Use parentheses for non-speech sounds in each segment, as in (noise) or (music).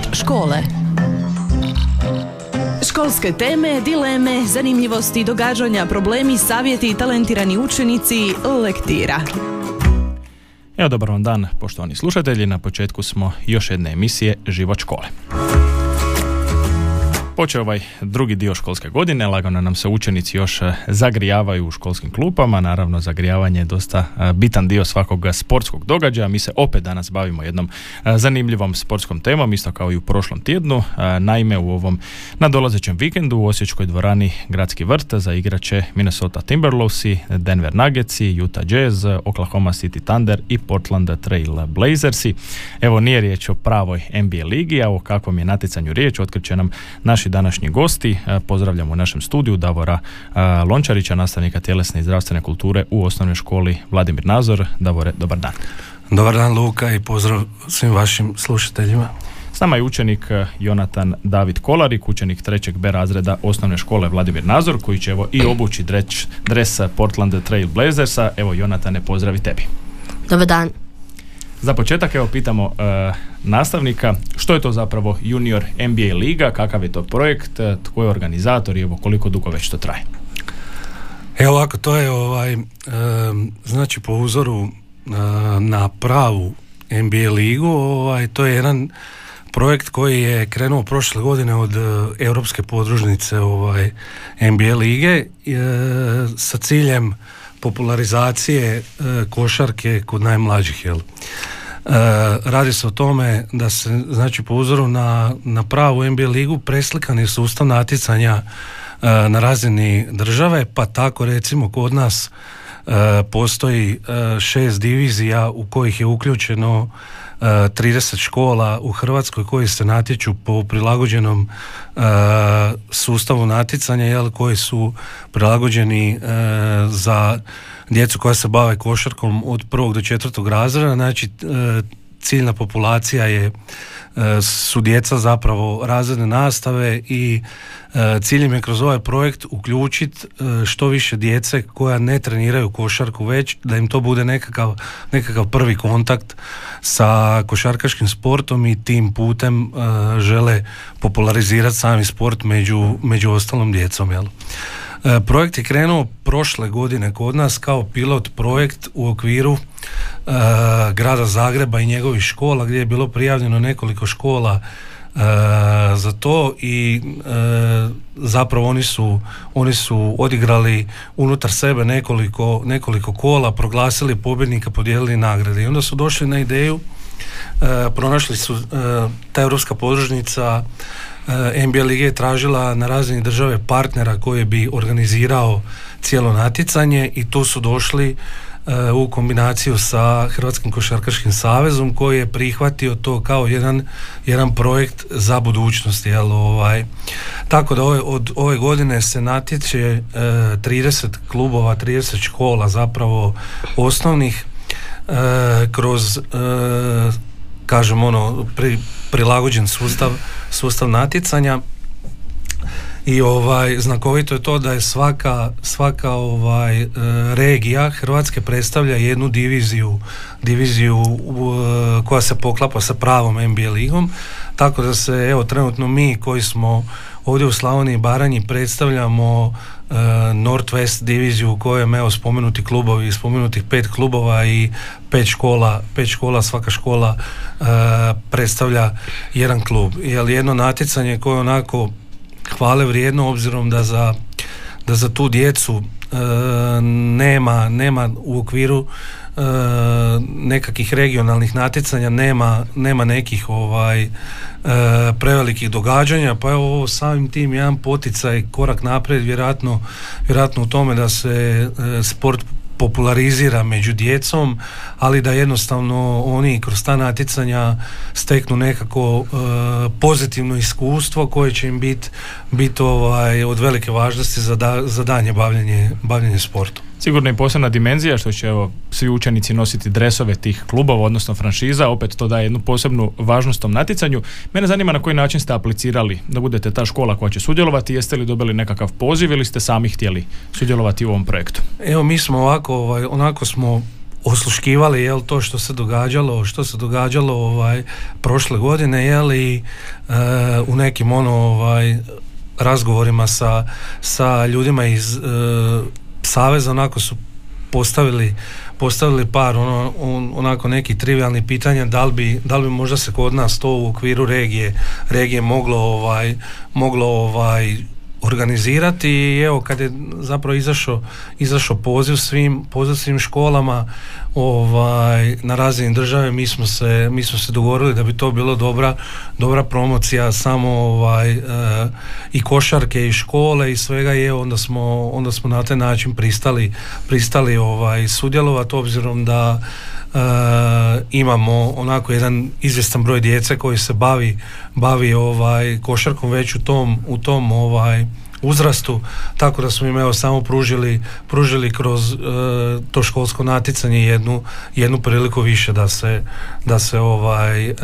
Život škole. Školske teme, dileme, zanimljivosti, događanja, problemi, savjeti, talentirani učenici, lektira. Evo dobar vam dan, poštovani slušatelji. Na početku smo još jedne emisije Život škole. Počeo ovaj drugi dio školske godine, lagano nam se učenici još e, zagrijavaju u školskim klupama, naravno zagrijavanje je dosta e, bitan dio svakog sportskog događaja. Mi se opet danas bavimo jednom e, zanimljivom sportskom temom, isto kao i u prošlom tjednu. Naime, u ovom nadolazećem vikendu u Osječkoj dvorani Gradski vrt za igraće Minnesota Timberwolvesi, Denver Nuggetsi, Utah Jazz, Oklahoma City Thunder i Portland Trail Blazersi. Evo nije riječ o pravoj NBA ligi, a o kakvom je natjecanju riječ otkriće nam naši današnji gosti. E, pozdravljam u našem studiju Davora e, Lončarića, nastavnika tjelesne i zdravstvene kulture u osnovnoj školi Vladimir Nazor. Davore, dobar dan. Dobar dan Luka i pozdrav svim vašim slušateljima. S nama je učenik e, Jonatan David Kolarik, učenik trećeg B razreda osnovne škole Vladimir Nazor, koji će evo i obući dres, dres Portland Trail Blazersa. Evo Jonatane, pozdravi tebi. Dobar dan. Za početak evo pitamo uh, nastavnika što je to zapravo Junior NBA liga, kakav je to projekt, e, tko je organizator i evo koliko dugo već to traje. Evo ovako, to je ovaj, znači po uzoru na pravu NBA ligu, ovaj, to je jedan projekt koji je krenuo prošle godine od europske podružnice ovaj, NBA lige sa ciljem popularizacije e, košarke kod najmlađih jel. E, radi se o tome da se znači po uzoru na, na pravu NBA ligu preslikan je sustav natjecanja e, na razini države pa tako recimo kod nas postoji šest divizija u kojih je uključeno 30 škola u Hrvatskoj koji se natječu po prilagođenom e, sustavu natjecanja jel, koji su prilagođeni e, za djecu koja se bave košarkom od prvog do četvrtog razreda. Znači e, ciljna populacija je su djeca zapravo razredne nastave i e, ciljem je kroz ovaj projekt uključiti e, što više djece koja ne treniraju košarku već, da im to bude nekakav, nekakav prvi kontakt sa košarkaškim sportom i tim putem e, žele popularizirati sami sport među, među ostalom djecom. Jel? Projekt je krenuo prošle godine kod nas kao pilot projekt u okviru grada Zagreba i njegovih škola gdje je bilo prijavljeno nekoliko škola za to i zapravo oni su, oni su odigrali unutar sebe nekoliko, nekoliko kola, proglasili pobjednika, podijelili nagrade. I onda su došli na ideju, pronašli su ta europska podružnica NBA lige je tražila na razini države partnera koji bi organizirao cijelo natjecanje i tu su došli E, u kombinaciju sa Hrvatskim košarkaškim savezom koji je prihvatio to kao jedan, jedan projekt za budućnost. Jel, ovaj. Tako da ove, od ove godine se natječe e, 30 klubova, 30 škola zapravo osnovnih e, kroz e, kažem ono pri, prilagođen sustav, sustav natjecanja. I ovaj znakovito je to da je svaka svaka ovaj e, regija Hrvatske predstavlja jednu diviziju diviziju e, koja se poklapa sa pravom NBA ligom. Tako da se evo trenutno mi koji smo ovdje u Slavoniji i Baranji predstavljamo uh, Northwest diviziju u kojem evo spomenuti klubovi spomenutih pet klubova i pet škola pet škola svaka škola predstavlja jedan klub. Jer jedno natjecanje koje onako hvale vrijedno obzirom da za, da za tu djecu e, nema, nema u okviru nekakvih regionalnih natjecanja nema, nema nekih ovaj e, prevelikih događanja pa evo ovo samim tim jedan poticaj korak naprijed vjerojatno, vjerojatno u tome da se sport popularizira među djecom, ali da jednostavno oni kroz ta natjecanja steknu nekako e, pozitivno iskustvo koje će im biti bit, ovaj, od velike važnosti za, da, za danje bavljenje, bavljenje sportom. Sigurno i posebna dimenzija što će evo, svi učenici nositi dresove tih klubova, odnosno franšiza, opet to daje jednu posebnu važnost tom natjecanju. Mene zanima na koji način ste aplicirali da budete ta škola koja će sudjelovati, jeste li dobili nekakav poziv ili ste sami htjeli sudjelovati u ovom projektu? Evo mi smo ovako, ovaj, onako smo osluškivali jel to što se događalo što se događalo ovaj prošle godine jel i u nekim ono ovaj razgovorima sa, sa ljudima iz e, saveza onako su postavili postavili par ono, onako neki trivialni pitanja da li, bi, da li bi možda se kod nas to u okviru regije regije moglo ovaj moglo ovaj organizirati i evo kad je zapravo izašao, izašao poziv svim, poziv svim školama ovaj, na razini države mi smo se, mi smo se dogovorili da bi to bilo dobra, dobra promocija samo ovaj, e, i košarke i škole i svega je onda smo, onda smo na taj način pristali, pristali ovaj, sudjelovati obzirom da imamo onako jedan izvjestan broj djece koji se bavi, bavi ovaj košarkom već u tom, u tom ovaj uzrastu, tako da smo im evo samo pružili, pružili kroz e, to školsko natjecanje jednu, jednu priliku više da se, da se ovaj e,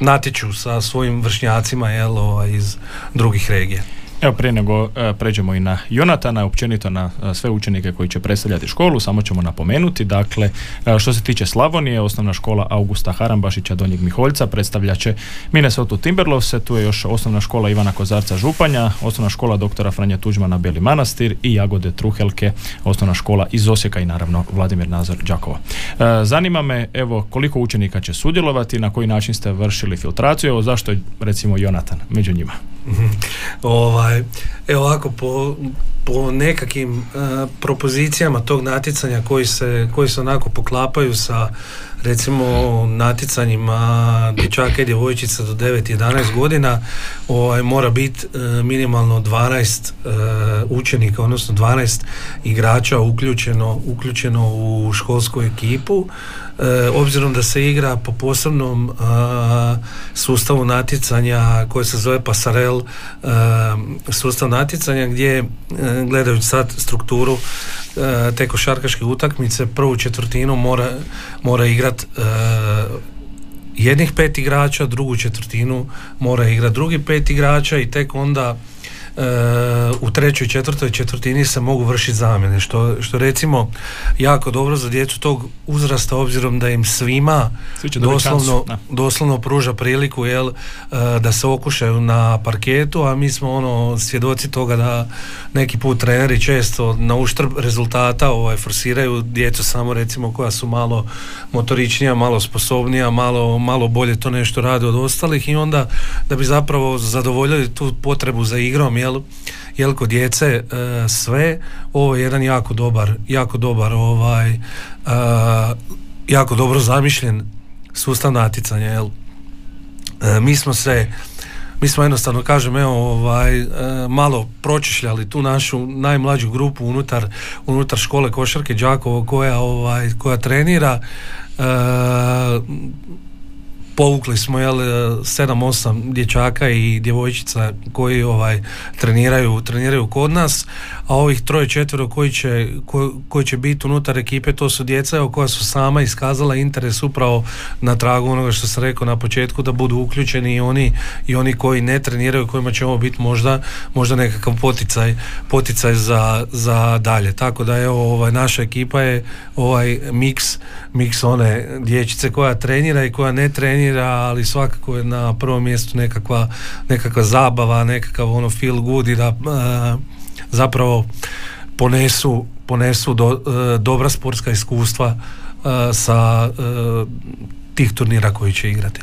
natječu sa svojim vršnjacima jel, ovaj, iz drugih regija. Evo prije nego e, pređemo i na Jonatana, općenito na e, sve učenike koji će predstavljati školu, samo ćemo napomenuti, dakle, e, što se tiče Slavonije, osnovna škola Augusta Harambašića Donjeg Miholjca predstavljat će Minnesota Timberlovse, tu je još osnovna škola Ivana Kozarca Županja, osnovna škola doktora Franja Tuđmana Beli Manastir i Jagode Truhelke, osnovna škola iz Osijeka i naravno Vladimir Nazor Đakova. Zanima me, evo, koliko učenika će sudjelovati, na koji način ste vršili filtraciju, evo zašto je recimo Jonatan među njima? Mhm. ovaj, evo ovako po, po nekakvim e, propozicijama tog natjecanja koji se, koji se onako poklapaju sa recimo natjecanjima dječaka i djevojčica do 9-11 godina ovaj, mora biti e, minimalno 12 e, učenika, odnosno 12 igrača uključeno, uključeno u školsku ekipu. E, obzirom da se igra po posebnom sustavu natjecanja koji se zove Pasarel sustav gdje e, gledajući sad strukturu e, te košarkaške utakmice prvu četvrtinu mora, mora igrat jednih pet igrača, drugu četvrtinu mora igrati drugi pet igrača i tek onda u trećoj četvrtoj četvrtini se mogu vršiti zamjene što, što recimo jako dobro za djecu tog uzrasta obzirom da im svima doslovno, doslovno pruža priliku jel, e, da se okušaju na parketu a mi smo ono svjedoci toga da neki put treneri često na uštrb rezultata ovaj, forsiraju djecu samo recimo koja su malo motoričnija, malo sposobnija, malo, malo bolje to nešto rade od ostalih i onda da bi zapravo zadovoljili tu potrebu za igrom jel, jel kod djece e, sve ovo je jedan jako dobar jako dobar ovaj e, jako dobro zamišljen sustav natjecanja jel. E, mi smo se mi smo jednostavno kažem evo ovaj malo pročišljali tu našu najmlađu grupu unutar unutar škole košarke Đakovo koja ovaj koja trenira povukli smo jel 7-8 dječaka i djevojčica koji ovaj treniraju treniraju kod nas a ovih troje četvero koji će, koji će biti unutar ekipe to su djeca koja su sama iskazala interes upravo na tragu onoga što sam rekao na početku da budu uključeni i oni i oni koji ne treniraju kojima će ovo biti možda, možda nekakav poticaj, poticaj za, za dalje. Tako da je ovaj, naša ekipa je ovaj miks miks one dječice koja trenira i koja ne trenira ali svakako je na prvom mjestu nekakva, nekakva zabava nekakav ono feel good i da zapravo ponesu, ponesu do, e, dobra sportska iskustva e, sa e, tih turnira koji će igrati.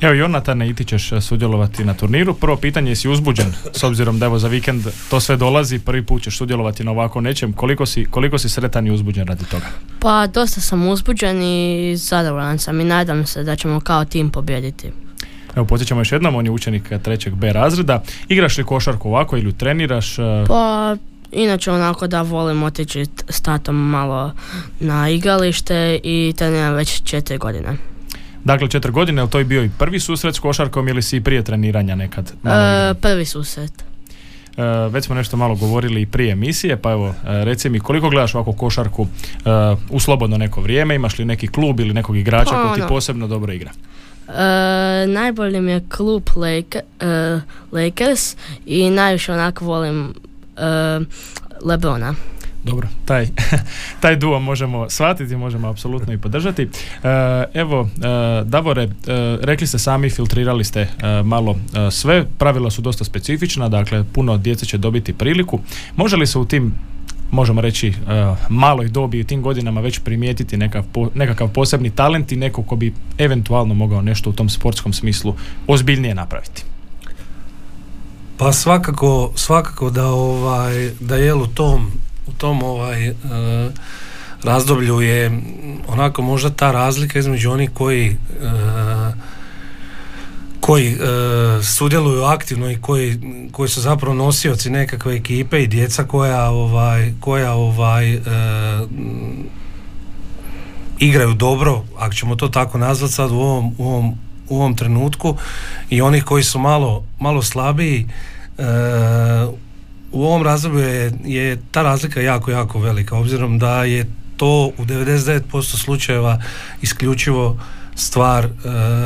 Evo Jonatane, i ti ćeš sudjelovati na turniru. Prvo pitanje, jesi uzbuđen s obzirom da evo za vikend to sve dolazi, prvi put ćeš sudjelovati na ovako nečem. Koliko si, koliko si sretan i uzbuđen radi toga? Pa dosta sam uzbuđen i zadovoljan sam i nadam se da ćemo kao tim pobijediti. Evo, podsjećamo još jednom, on je učenik trećeg B razreda. Igraš li košarku ovako ili treniraš? E? Pa, inače onako da volim otići s tatom malo na igralište i treniram već četiri godine. Dakle, četiri godine, je to je bio i prvi susret s košarkom ili si prije treniranja nekad? E, prvi susret. E, već smo nešto malo govorili i prije emisije, pa evo, reci mi koliko gledaš ovako košarku u slobodno neko vrijeme, imaš li neki klub ili nekog igrača pa, koji ti ono, posebno dobro igra? Uh, najbolji mi je klub Lake, Lakers i najviše onako volim uh, Lebrona. dobro, taj, (laughs) taj duo možemo shvatiti, možemo apsolutno i podržati. Evo, Davore, rekli ste sami, filtrirali ste malo sve, pravila su dosta specifična, dakle puno djece će dobiti priliku. Može li se u tim možemo reći maloj dobi u tim godinama već primijetiti nekakav, nekakav posebni talent i neko ko bi eventualno mogao nešto u tom sportskom smislu ozbiljnije napraviti? Pa svakako, svakako da ovaj da je u tom u tom ovaj e, razdoblju je onako možda ta razlika između onih koji e, koji e, sudjeluju aktivno i koji, koji su zapravo nosioci nekakve ekipe i djeca koja ovaj koja ovaj igraju dobro, ako ćemo to tako nazvati sad u ovom, u ovom, u ovom trenutku i onih koji su malo, malo slabiji u ovom razdoblju je, je ta razlika jako, jako velika, obzirom da je to u 99% slučajeva isključivo stvar e,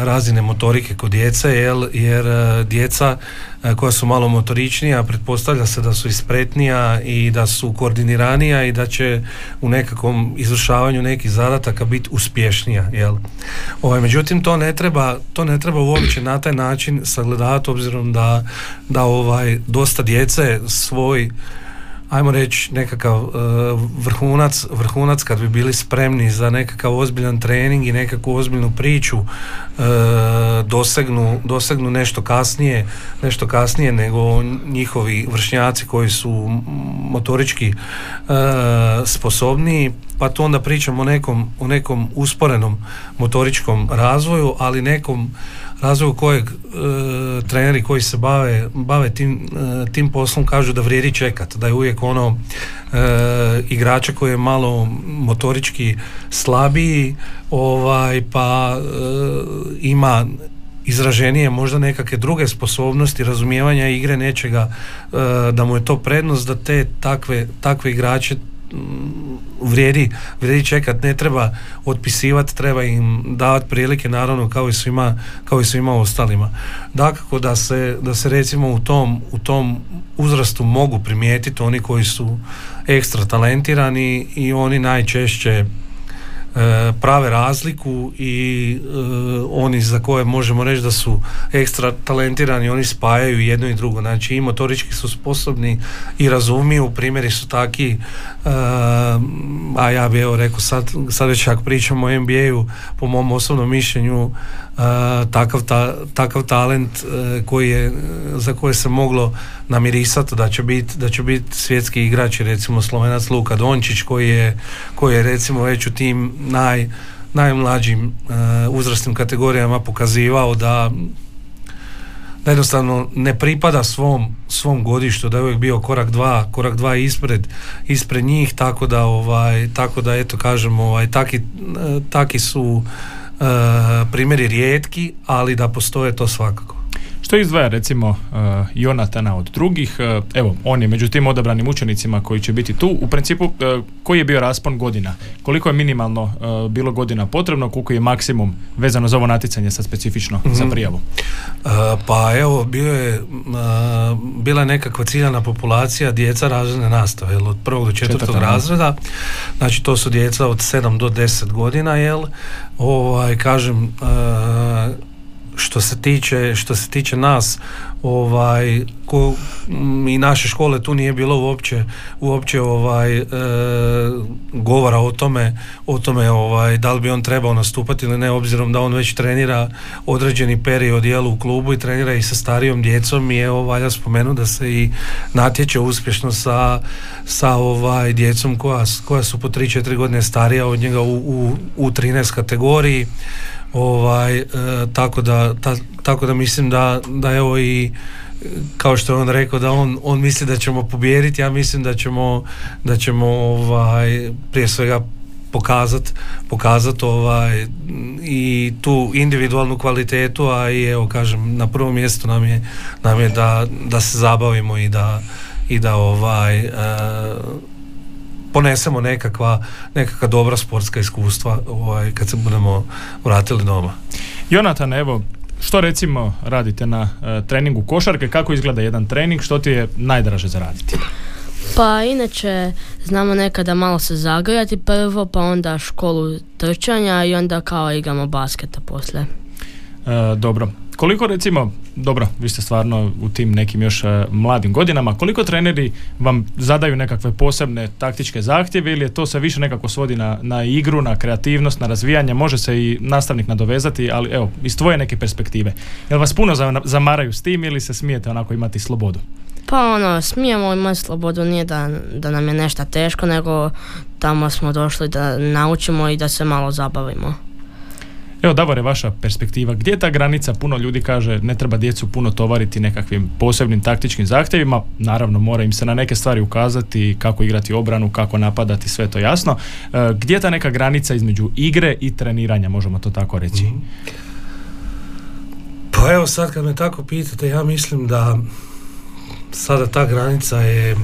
razine motorike kod djece jel, jer e, djeca e, koja su malo motoričnija pretpostavlja se da su ispretnija i da su koordiniranija i da će u nekakvom izvršavanju nekih zadataka biti uspješnija jel. Ovaj, međutim to ne treba to ne treba uopće na taj način sagledavati obzirom da, da ovaj dosta djece svoj ajmo reći nekakav uh, vrhunac, vrhunac kad bi bili spremni za nekakav ozbiljan trening i nekakvu ozbiljnu priču uh, dosegnu, dosegnu nešto kasnije nešto kasnije nego njihovi vršnjaci koji su motorički uh, sposobniji pa tu onda pričamo o nekom, o nekom usporenom motoričkom razvoju ali nekom razvoju kojeg e, treneri koji se bave, bave tim, e, tim poslom kažu da vrijedi čekat, da je uvijek ono e, igrača koji je malo motorički slabiji ovaj pa e, ima izraženije možda nekakve druge sposobnosti razumijevanja igre nečega da mu je to prednost da te takve, takve igrače vrijedi, vrijedi čekat, ne treba otpisivati, treba im davati prilike naravno kao i svima, kao i svima ostalima. Dakako da se, da se recimo u tom, u tom uzrastu mogu primijetiti oni koji su ekstra talentirani i oni najčešće prave razliku i e, oni za koje možemo reći da su ekstra talentirani, oni spajaju jedno i drugo. Znači i motorički su sposobni i razumiju, primjeri su taki, e, a ja bi evo rekao sad, sad već ako pričamo o NBA-u, po mom osobnom mišljenju, takav, ta, takav talent koji je, za koje se moglo namirisati da će biti da će biti svjetski igrači recimo Slovenac Luka Dončić koji je, koji je recimo već u tim naj, najmlađim uh, uzrasnim kategorijama pokazivao da da jednostavno ne pripada svom, svom godištu, da je uvijek bio korak dva, korak dva ispred, ispred njih, tako da ovaj, tako da eto kažem, ovaj, taki, taki su uh, primjeri rijetki, ali da postoje to svakako. Što izdvaja recimo uh, Jonatana od drugih? Uh, evo, on je među tim odabranim učenicima koji će biti tu. U principu, uh, koji je bio raspon godina? Koliko je minimalno bilo godina potrebno? Koliko je maksimum vezano za ovo natjecanje sad specifično za mhm. prijavu? Pa evo, bio je, bila je nekakva ciljana populacija djeca razredne nastave, jel, od prvog do četvrtog razreda. Znači, to su djeca od 7 do 10 godina, jel? Ovaj, kažem, što se tiče što se tiče nas ovaj ko, i naše škole tu nije bilo uopće uopće ovaj e, govora o tome o tome ovaj da li bi on trebao nastupati ili ne obzirom da on već trenira određeni period jel u klubu i trenira i sa starijom djecom i evo valja spomenuti da se i natječe uspješno sa, sa ovaj djecom koja, koja su po 3-4 godine starija od njega u, u, u 13 kategoriji ovaj e, tako da ta, tako da mislim da da evo i kao što je on rekao da on, on misli da ćemo pobijediti ja mislim da ćemo da ćemo ovaj prije svega pokazat, pokazat ovaj i tu individualnu kvalitetu a i evo kažem na prvom mjestu nam je, nam je da, da se zabavimo i da i da ovaj e, ponesemo nekakva, nekakva dobra sportska iskustva ovaj, kad se budemo vratili doma. Jonatan, evo, što recimo radite na uh, treningu košarke, kako izgleda jedan trening, što ti je najdraže za raditi? Pa inače znamo nekada malo se zagrijati prvo, pa onda školu trčanja i onda kao igramo basketa poslije. E, dobro. Koliko recimo, dobro, vi ste stvarno u tim nekim još e, mladim godinama, koliko treneri vam zadaju nekakve posebne taktičke zahtjeve ili je to se više nekako svodi na, na igru, na kreativnost, na razvijanje, može se i nastavnik nadovezati, ali evo, iz tvoje neke perspektive. Jel vas puno zamaraju s tim ili se smijete onako imati slobodu? Pa ono, smijemo imati slobodu, nije da, da nam je nešto teško, nego tamo smo došli da naučimo i da se malo zabavimo. Evo je vaša perspektiva, gdje je ta granica? Puno ljudi kaže ne treba djecu puno tovariti nekakvim posebnim taktičkim zahtjevima, naravno mora im se na neke stvari ukazati, kako igrati obranu, kako napadati, sve to jasno. E, gdje je ta neka granica između igre i treniranja, možemo to tako reći? Mhm. Pa evo sad kad me tako pitate, ja mislim da sada ta granica je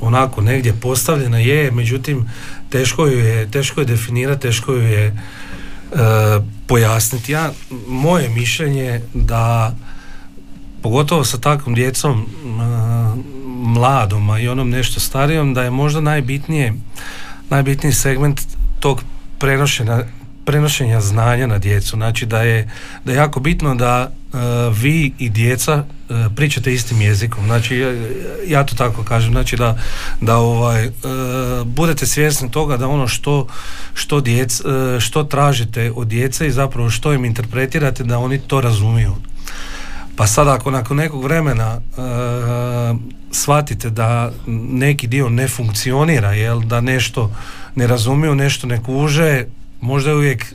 onako negdje postavljena je, međutim teško ju je, teško je definirati, teško ju je E, pojasniti. Ja, moje mišljenje da pogotovo sa takvom djecom mladom, a i onom nešto starijom, da je možda najbitnije najbitniji segment tog prenošenja, prenošenja znanja na djecu. Znači da je, da je jako bitno da vi i djeca e, pričate istim jezikom. Znači ja, ja to tako kažem. Znači da, da ovaj, e, budete svjesni toga da ono što, što, djec, što tražite od djece i zapravo što im interpretirate da oni to razumiju. Pa sad ako nakon nekog vremena shvatite da neki dio ne funkcionira, jel, da nešto ne razumiju, nešto ne kuže, možda je uvijek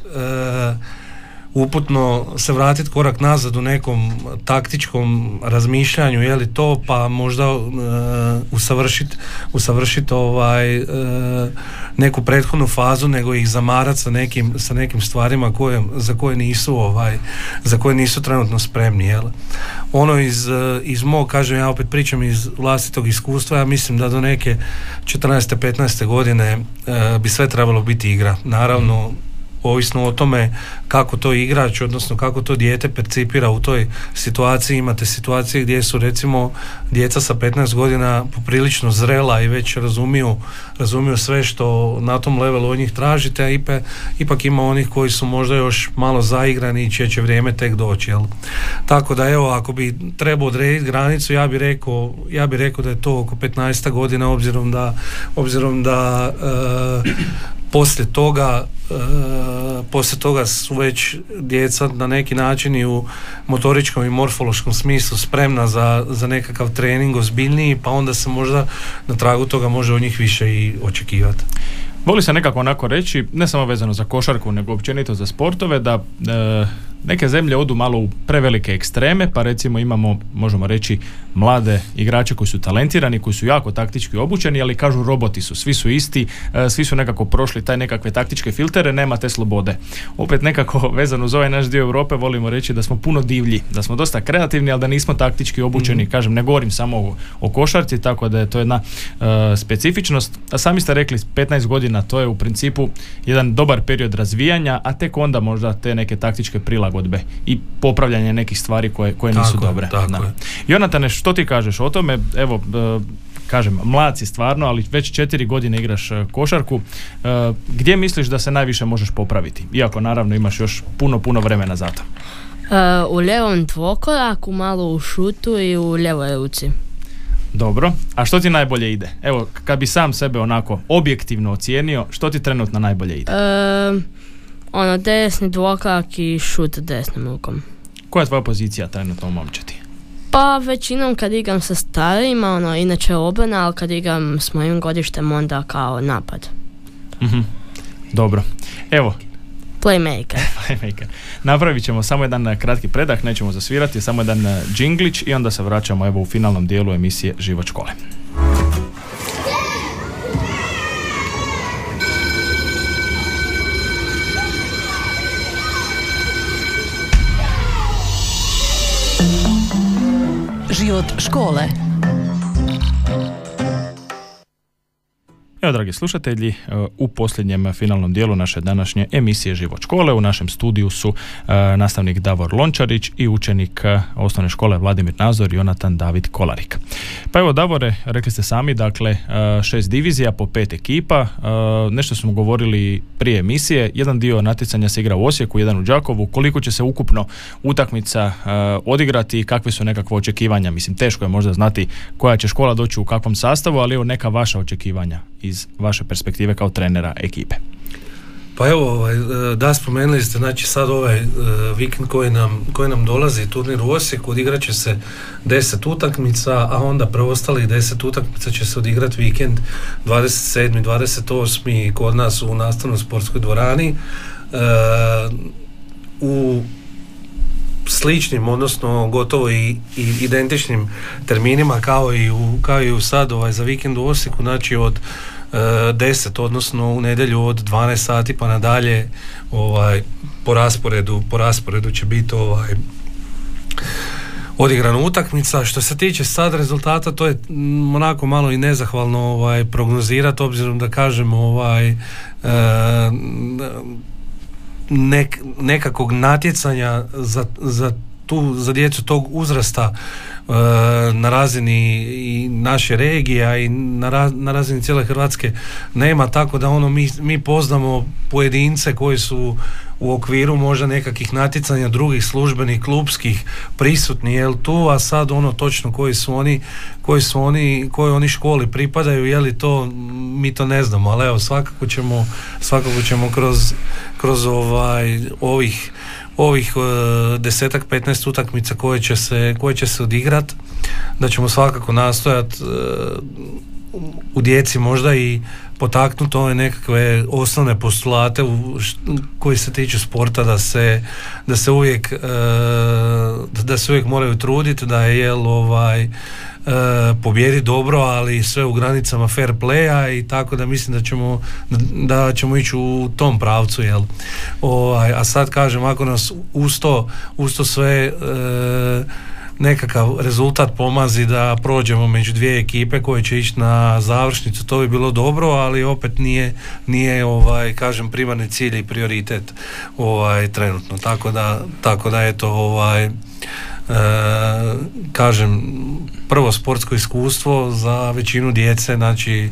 uputno se vratiti korak nazad u nekom taktičkom razmišljanju je li to pa možda uh, usavršiti usavršit ovaj e, neku prethodnu fazu nego ih zamarati sa nekim, sa nekim stvarima koje, za koje nisu ovaj za koje nisu trenutno spremni jel ono iz, iz mog kažem ja opet pričam iz vlastitog iskustva ja mislim da do neke 14. 15. godine bi sve trebalo biti igra naravno ovisno o tome kako to igrač, odnosno kako to dijete percipira u toj situaciji. Imate situacije gdje su recimo djeca sa 15 godina poprilično zrela i već razumiju, razumiju sve što na tom levelu od njih tražite, a ipak, ipak ima onih koji su možda još malo zaigrani i čije će vrijeme tek doći. Jel? Tako da evo, ako bi trebao odrediti granicu, ja bih rekao, ja bi rekao da je to oko 15 godina obzirom da obzirom da e, poslije toga poslije toga su već djeca na neki način i u motoričkom i morfološkom smislu spremna za, za nekakav trening ozbiljniji pa onda se možda na tragu toga može od njih više i očekivati. Voli se nekako onako reći, ne samo vezano za košarku, nego općenito za sportove, da e, neke zemlje odu malo u prevelike ekstreme, pa recimo imamo, možemo reći, mlade igrače koji su talentirani, koji su jako taktički obučeni, ali kažu roboti su, svi su isti, e, svi su nekako prošli taj nekakve taktičke filtere, nema te slobode. Opet nekako vezano uz ovaj naš dio Europe volimo reći da smo puno divlji, da smo dosta kreativni, ali da nismo taktički obučeni, mm kažem, ne govorim samo o, o košarci, tako da je to jedna uh, specifičnost. A sami ste rekli, 15 godina to je u principu jedan dobar period razvijanja, a tek onda možda te neke taktičke prilagodbe i popravljanje nekih stvari koje, koje nisu dobre. Tako Jonatane, što ti kažeš o tome? Evo, e, kažem, mlad si stvarno, ali već četiri godine igraš e, košarku. E, gdje misliš da se najviše možeš popraviti? Iako naravno imaš još puno, puno vremena za to. u ljevom dvokoraku, malo u šutu i u ljevoj ruci. Dobro, a što ti najbolje ide? Evo, kad bi sam sebe onako objektivno ocijenio, što ti trenutno najbolje ide? Ono, desni dvokrak i šut desnim rukom. Koja je tvoja pozicija trenutno u momčeti? Pa većinom kad igram sa starijima, ono, inače obrana, ali kad igram s mojim godištem onda kao napad. Mhm. Dobro. Evo, Playmaker. (laughs) Playmaker. Napravit ćemo samo jedan eh, kratki predah, nećemo zasvirati, samo jedan eh, džinglić i onda se vraćamo evo u finalnom dijelu emisije Život škole. Život škole. Evo, dragi slušatelji, e, u posljednjem finalnom dijelu naše današnje emisije Život škole u našem studiju su e, nastavnik Davor Lončarić i učenik e, osnovne škole Vladimir Nazor i Jonatan David Kolarik. Pa evo, Davore, rekli ste sami, dakle, šest divizija po pet ekipa, nešto smo govorili prije emisije, jedan dio natjecanja se igra u Osijeku, jedan u Đakovu, koliko će se ukupno utakmica odigrati i kakve su nekakve očekivanja, mislim, teško je možda znati koja će škola doći u kakvom sastavu, ali evo neka vaša očekivanja iz vaše perspektive kao trenera ekipe? Pa evo, ovaj, e, da spomenuli ste, znači sad ovaj e, vikend koji nam, koji nam dolazi, turnir u Osijeku, odigrat će se deset utakmica, a onda preostalih deset utakmica će se odigrati vikend 27. 28. kod nas u nastavnoj sportskoj dvorani. E, u sličnim, odnosno gotovo i, i identičnim terminima kao i u, kao i u sad ovaj, za vikend u Osijeku, znači od 10, odnosno u nedjelju od 12 sati pa nadalje ovaj, po, rasporedu, po rasporedu će biti ovaj, odigrana utakmica. Što se tiče sad rezultata, to je onako malo i nezahvalno ovaj, prognozirati, obzirom da kažem ovaj, e, nek, nekakvog natjecanja za, za tu za djecu tog uzrasta e, na razini i naše regije i na, na razini cijele Hrvatske nema tako da ono mi, mi poznamo pojedince koji su u okviru možda nekakvih natjecanja drugih službenih klubskih prisutni jel tu a sad ono točno koji su oni koji su oni koji oni školi pripadaju je li to mi to ne znamo ali evo svakako ćemo svakako ćemo kroz kroz ovaj ovih ovih uh, desetak, 15 utakmica koje će se, koje će se odigrat, da ćemo svakako nastojat e, u djeci možda i potaknuti ove nekakve osnovne postulate u, koji se tiču sporta da se, da se uvijek e, da se uvijek moraju truditi da je jel ovaj e, pobjedi dobro, ali sve u granicama fair playa i tako da mislim da ćemo, da ćemo ići u tom pravcu, jel? Ovaj, a sad kažem, ako nas usto, usto sve e, nekakav rezultat pomazi da prođemo među dvije ekipe koje će ići na završnicu, to bi bilo dobro, ali opet nije, nije ovaj, kažem, primarni cilj i prioritet ovaj, trenutno. Tako da, tako da eto, ovaj, E, kažem prvo sportsko iskustvo za većinu djece znači e,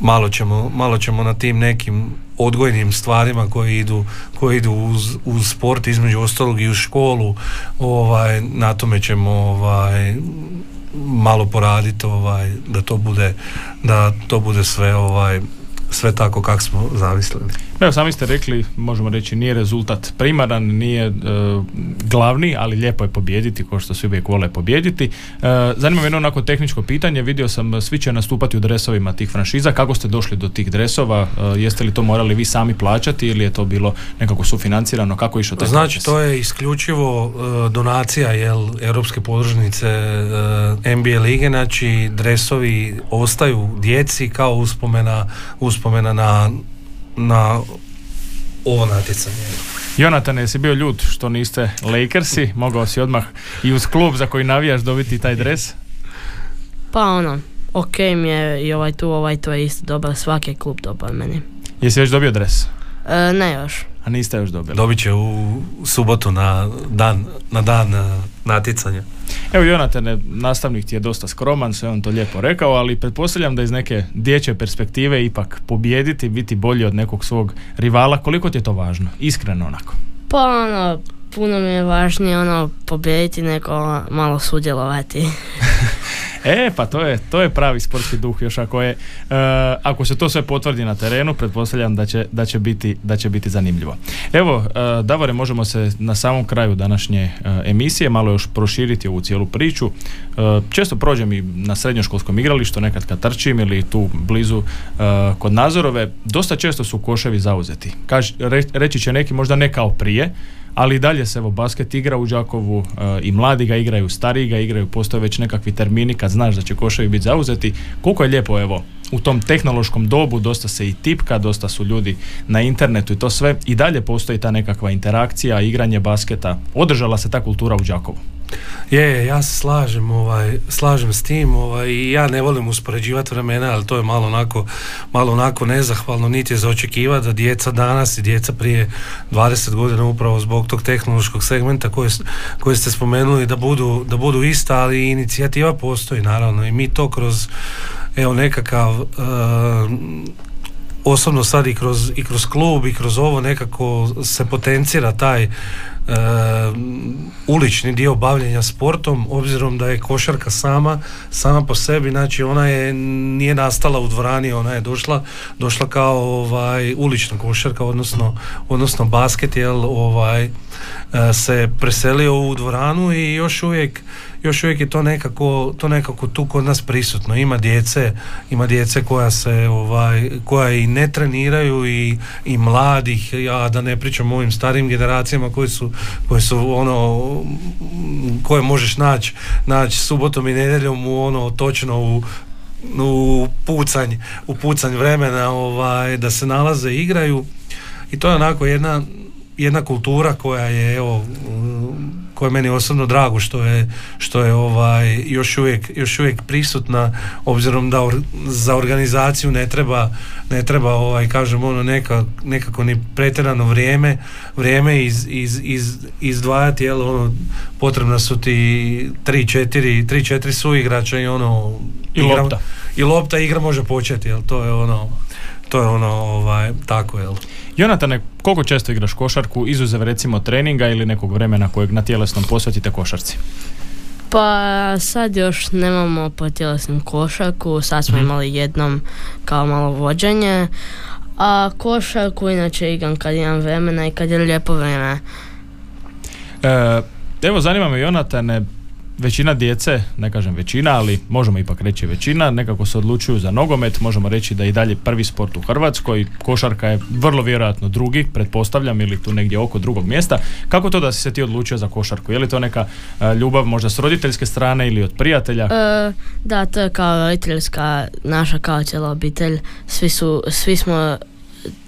malo ćemo, malo ćemo na tim nekim odgojnim stvarima koji idu, koji idu uz, uz sport između ostalog i u školu ovaj, na tome ćemo ovaj, malo poraditi ovaj, da to bude da to bude sve ovaj sve tako kako smo zamislili. Evo, sami ste rekli, možemo reći, nije rezultat primaran, nije e, glavni, ali lijepo je pobijediti, kao što svi uvijek vole pobijediti. E, zanima me jedno onako tehničko pitanje, vidio sam, svi će nastupati u dresovima tih franšiza, kako ste došli do tih dresova, e, jeste li to morali vi sami plaćati ili je to bilo nekako sufinancirano, kako je išao taj Znači, to je isključivo donacija, jel, europske podružnice NBA lige, znači dresovi ostaju djeci kao uspomena, uspomena na na ovo natjecanje. Jonathan, jesi bio ljut što niste Lakersi? Mogao si odmah i uz klub za koji navijaš dobiti taj dres? Pa ono, ok mi je i ovaj tu, ovaj to je isto dobar, svaki klub dobar meni. Jesi već dobio dres? E, ne još. A niste još dobili? Dobit će u subotu na dan, na dan e, natjecanja. Evo Jonatane, nastavnik ti je dosta skroman, sve on to lijepo rekao, ali pretpostavljam da iz neke dječje perspektive ipak pobijediti, biti bolji od nekog svog rivala, koliko ti je to važno? Iskreno onako. Pa ono, puno mi je važnije ono pobijediti nego malo sudjelovati. (laughs) E, pa to je, to je pravi sportski duh još ako je, uh, ako se to sve potvrdi na terenu, pretpostavljam da će, da će, biti, da će biti zanimljivo. Evo, uh, Davore, možemo se na samom kraju današnje uh, emisije malo još proširiti ovu cijelu priču. Često prođem i na srednjoškolskom igralištu, nekad kad trčim ili tu blizu kod Nazorove, dosta često su koševi zauzeti. Kaž, reći će neki možda ne kao prije, ali i dalje se evo basket igra u Đakovu e, i mladi ga igraju, stariji ga igraju, postoje već nekakvi termini kad znaš da će koševi biti zauzeti. Koliko je lijepo evo u tom tehnološkom dobu dosta se i tipka, dosta su ljudi na internetu i to sve i dalje postoji ta nekakva interakcija, igranje basketa. Održala se ta kultura u Đakovu. Je, ja se slažem, ovaj, slažem s tim ovaj, ja ne volim uspoređivati vremena, ali to je malo onako, malo onako nezahvalno, niti je za očekivati da djeca danas i djeca prije 20 godina upravo zbog tog tehnološkog segmenta koje, koje ste spomenuli da budu, da budu ista, ali inicijativa postoji naravno i mi to kroz evo nekakav uh, osobno sad i kroz, i kroz klub i kroz ovo nekako se potencira taj ulični dio bavljenja sportom obzirom da je košarka sama sama po sebi znači ona je nije nastala u dvorani ona je došla došla kao ovaj ulična košarka odnosno odnosno basket jel ovaj e, se preselio u dvoranu i još uvijek još uvijek je to nekako, to nekako tu kod nas prisutno. Ima djece, ima djece koja se ovaj, koja i ne treniraju i, i mladih, ja da ne pričam o ovim starim generacijama koji su, koji su ono koje možeš naći naći subotom i nedjeljom u ono točno u u pucanj, u pucanj vremena ovaj, da se nalaze i igraju i to je onako jedna jedna kultura koja je evo koje je meni osobno drago što je, što je ovaj, još, uvijek, još uvijek prisutna obzirom da za organizaciju ne treba, ne treba ovaj, kažem ono neka, nekako ni pretjerano vrijeme vrijeme iz, iz, iz, izdvajati jel, ono, potrebna su ti 3-4 3-4 suigrača i ono i lopta. i lopta igra može početi jel, to je ono to je ono ovaj, tako jel Jonatane, koliko često igraš košarku, izuzev recimo treninga ili nekog vremena kojeg na tjelesnom posvetite košarci? Pa sad još nemamo po tjelesnom košarku, sad smo mhm. imali jednom kao malo vođenje, a košarku inače igram kad imam vremena i kad je lijepo vrijeme. E, evo zanima me Jonatane, većina djece, ne kažem većina, ali možemo ipak reći većina, nekako se odlučuju za nogomet, možemo reći da je i dalje prvi sport u Hrvatskoj, košarka je vrlo vjerojatno drugi, pretpostavljam, ili tu negdje oko drugog mjesta. Kako to da si se ti odlučio za košarku? Je li to neka e, ljubav možda s roditeljske strane ili od prijatelja? E, da, to je kao roditeljska, naša kao cijela obitelj, svi, su, svi smo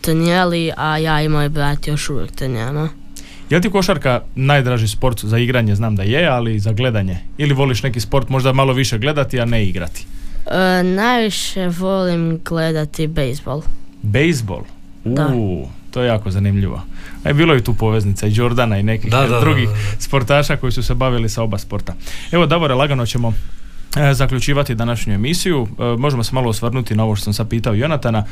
trenirali, a ja i moj brat još uvijek treniramo. Je li ti košarka najdraži sport za igranje? Znam da je, ali za gledanje. Ili voliš neki sport možda malo više gledati, a ne igrati? E, najviše volim gledati bejsbol. Bejsbol? Uuu, to je jako zanimljivo. A je bilo i tu poveznica i Jordana i nekih drugih sportaša koji su se bavili sa oba sporta. Evo, Davore, lagano ćemo e, zaključivati današnju emisiju. E, možemo se malo osvrnuti na ovo što sam sad pitao Jonatana.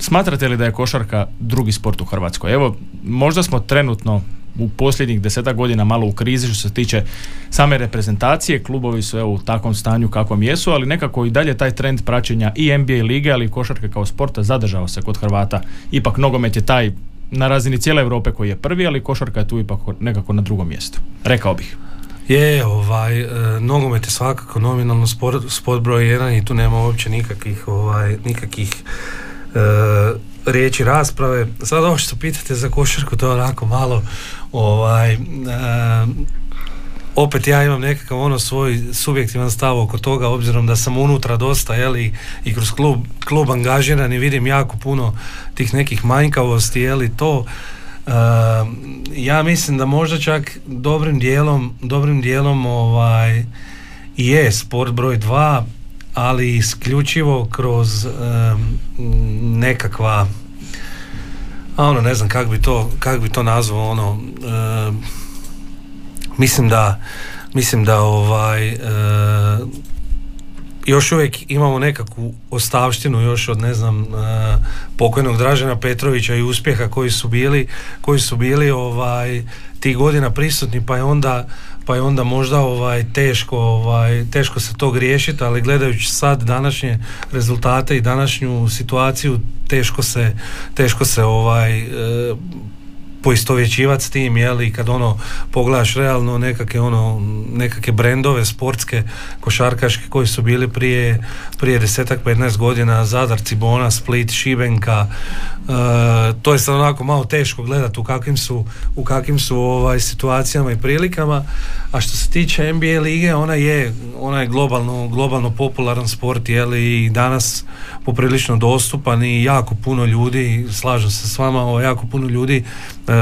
Smatrate li da je košarka drugi sport u Hrvatskoj? Evo, možda smo trenutno u posljednjih desetak godina malo u krizi što se tiče same reprezentacije. Klubovi su evo, u takvom stanju kakvom jesu, ali nekako i dalje taj trend praćenja i NBA lige, ali i košarke kao sporta zadržao se kod Hrvata. Ipak nogomet je taj na razini cijele Europe koji je prvi, ali košarka je tu ipak nekako na drugom mjestu. Rekao bih. Je, ovaj, e, nogomet je svakako nominalno sport, sport broj jedan i tu nema uopće nikakvih, ovaj, nikakvih e, riječi rasprave. Sad ovo što pitate za košarku, to je onako malo ovaj, e, opet ja imam nekakav ono svoj subjektivan stav oko toga obzirom da sam unutra dosta jeli, i kroz klub, klub angažiran i vidim jako puno tih nekih manjkavosti jeli to uh, ja mislim da možda čak dobrim dijelom dobrim dijelom ovaj je sport broj dva ali isključivo kroz nekakva a ono ne znam kako bi to kak bi to nazvao ono mislim da mislim da ovaj još uvijek imamo nekakvu ostavštinu još od ne znam pokojnog Dražena Petrovića i uspjeha koji su bili koji su bili ovaj tih godina prisutni pa je onda pa je onda možda ovaj teško ovaj teško se to griješiti ali gledajući sad današnje rezultate i današnju situaciju teško se teško se ovaj e, poistovjećivati s tim, jel, i kad ono pogledaš realno nekakve ono, nekakve brendove sportske, košarkaške koji su bili prije, prije desetak, 15 godina, Zadar, Cibona, Split, Šibenka, e, to je sad onako malo teško gledati u kakvim su, u kakvim su ovaj, situacijama i prilikama, a što se tiče NBA lige, ona je, ona je globalno, globalno popularan sport, jel, i danas poprilično dostupan i jako puno ljudi, slažem se s vama, jako puno ljudi e,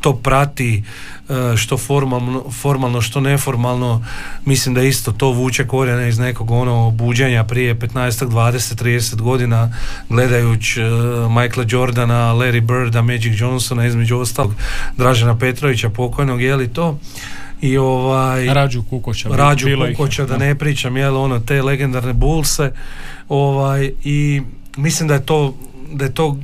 to prati e, što formalno, formalno što neformalno mislim da isto to vuče korijene iz nekog ono buđenja prije 15, 20, 30 godina gledajući uh, Michaela Jordana, Larry Birda, Magic Johnsona između ostalog Dražena Petrovića pokojnog je li to? I ovaj Rađu Kukoća Rađu Kukoća da ne pričam jel ono te legendarne bulse ovaj i mislim da je to da je to uh,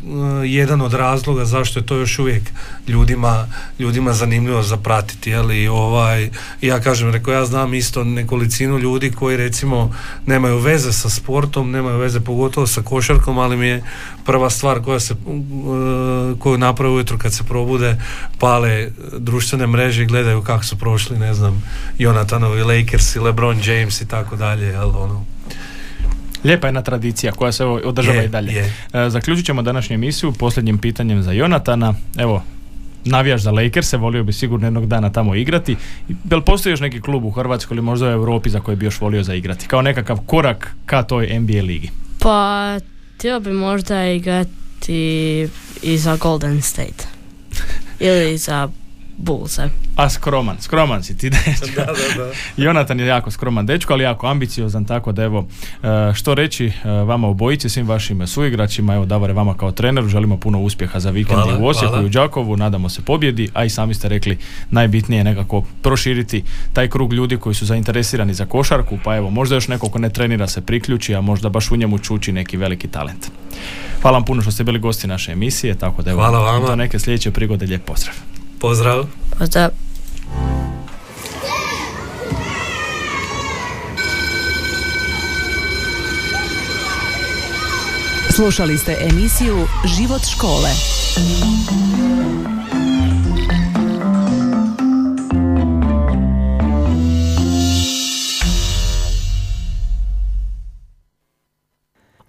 jedan od razloga zašto je to još uvijek ljudima, ljudima zanimljivo zapratiti, jeli, ovaj, ja kažem, rekao, ja znam isto nekolicinu ljudi koji recimo nemaju veze sa sportom, nemaju veze pogotovo sa košarkom, ali mi je prva stvar koja se, uh, koju naprave ujutro kad se probude, pale društvene mreže i gledaju kako su prošli, ne znam, Jonatanovi Lakers i LeBron James i tako dalje, jel, ono, Lijepa jedna tradicija koja se održava i dalje. Je. E, zaključit ćemo današnju emisiju posljednjim pitanjem za Jonatana. Evo, navijaš za Lakers, volio bi sigurno jednog dana tamo igrati. Jel postoji još neki klub u Hrvatskoj ili možda u Europi za koji bi još volio za igrati? Kao nekakav korak ka toj NBA ligi? Pa, htio bi možda igrati i za Golden State. (laughs) ili za Bulse. A skroman, skroman si ti (laughs) dečko. da, da, da. Jonatan je jako skroman dečko, ali jako ambiciozan, tako da evo, e, što reći e, vama obojici, svim vašim suigračima, evo Davore vama kao treneru, želimo puno uspjeha za vikend Hvala, u Osijeku hvala. i u Đakovu, nadamo se pobjedi, a i sami ste rekli najbitnije je nekako proširiti taj krug ljudi koji su zainteresirani za košarku, pa evo, možda još neko ko ne trenira se priključi, a možda baš u njemu čuči neki veliki talent. Hvala vam puno što ste bili gosti naše emisije, tako da evo, Hvala vama. do neke sljedeće prigode, lijep pozdrav. Pozdrav. Pozdrav. Slušali ste emisiju Život škole.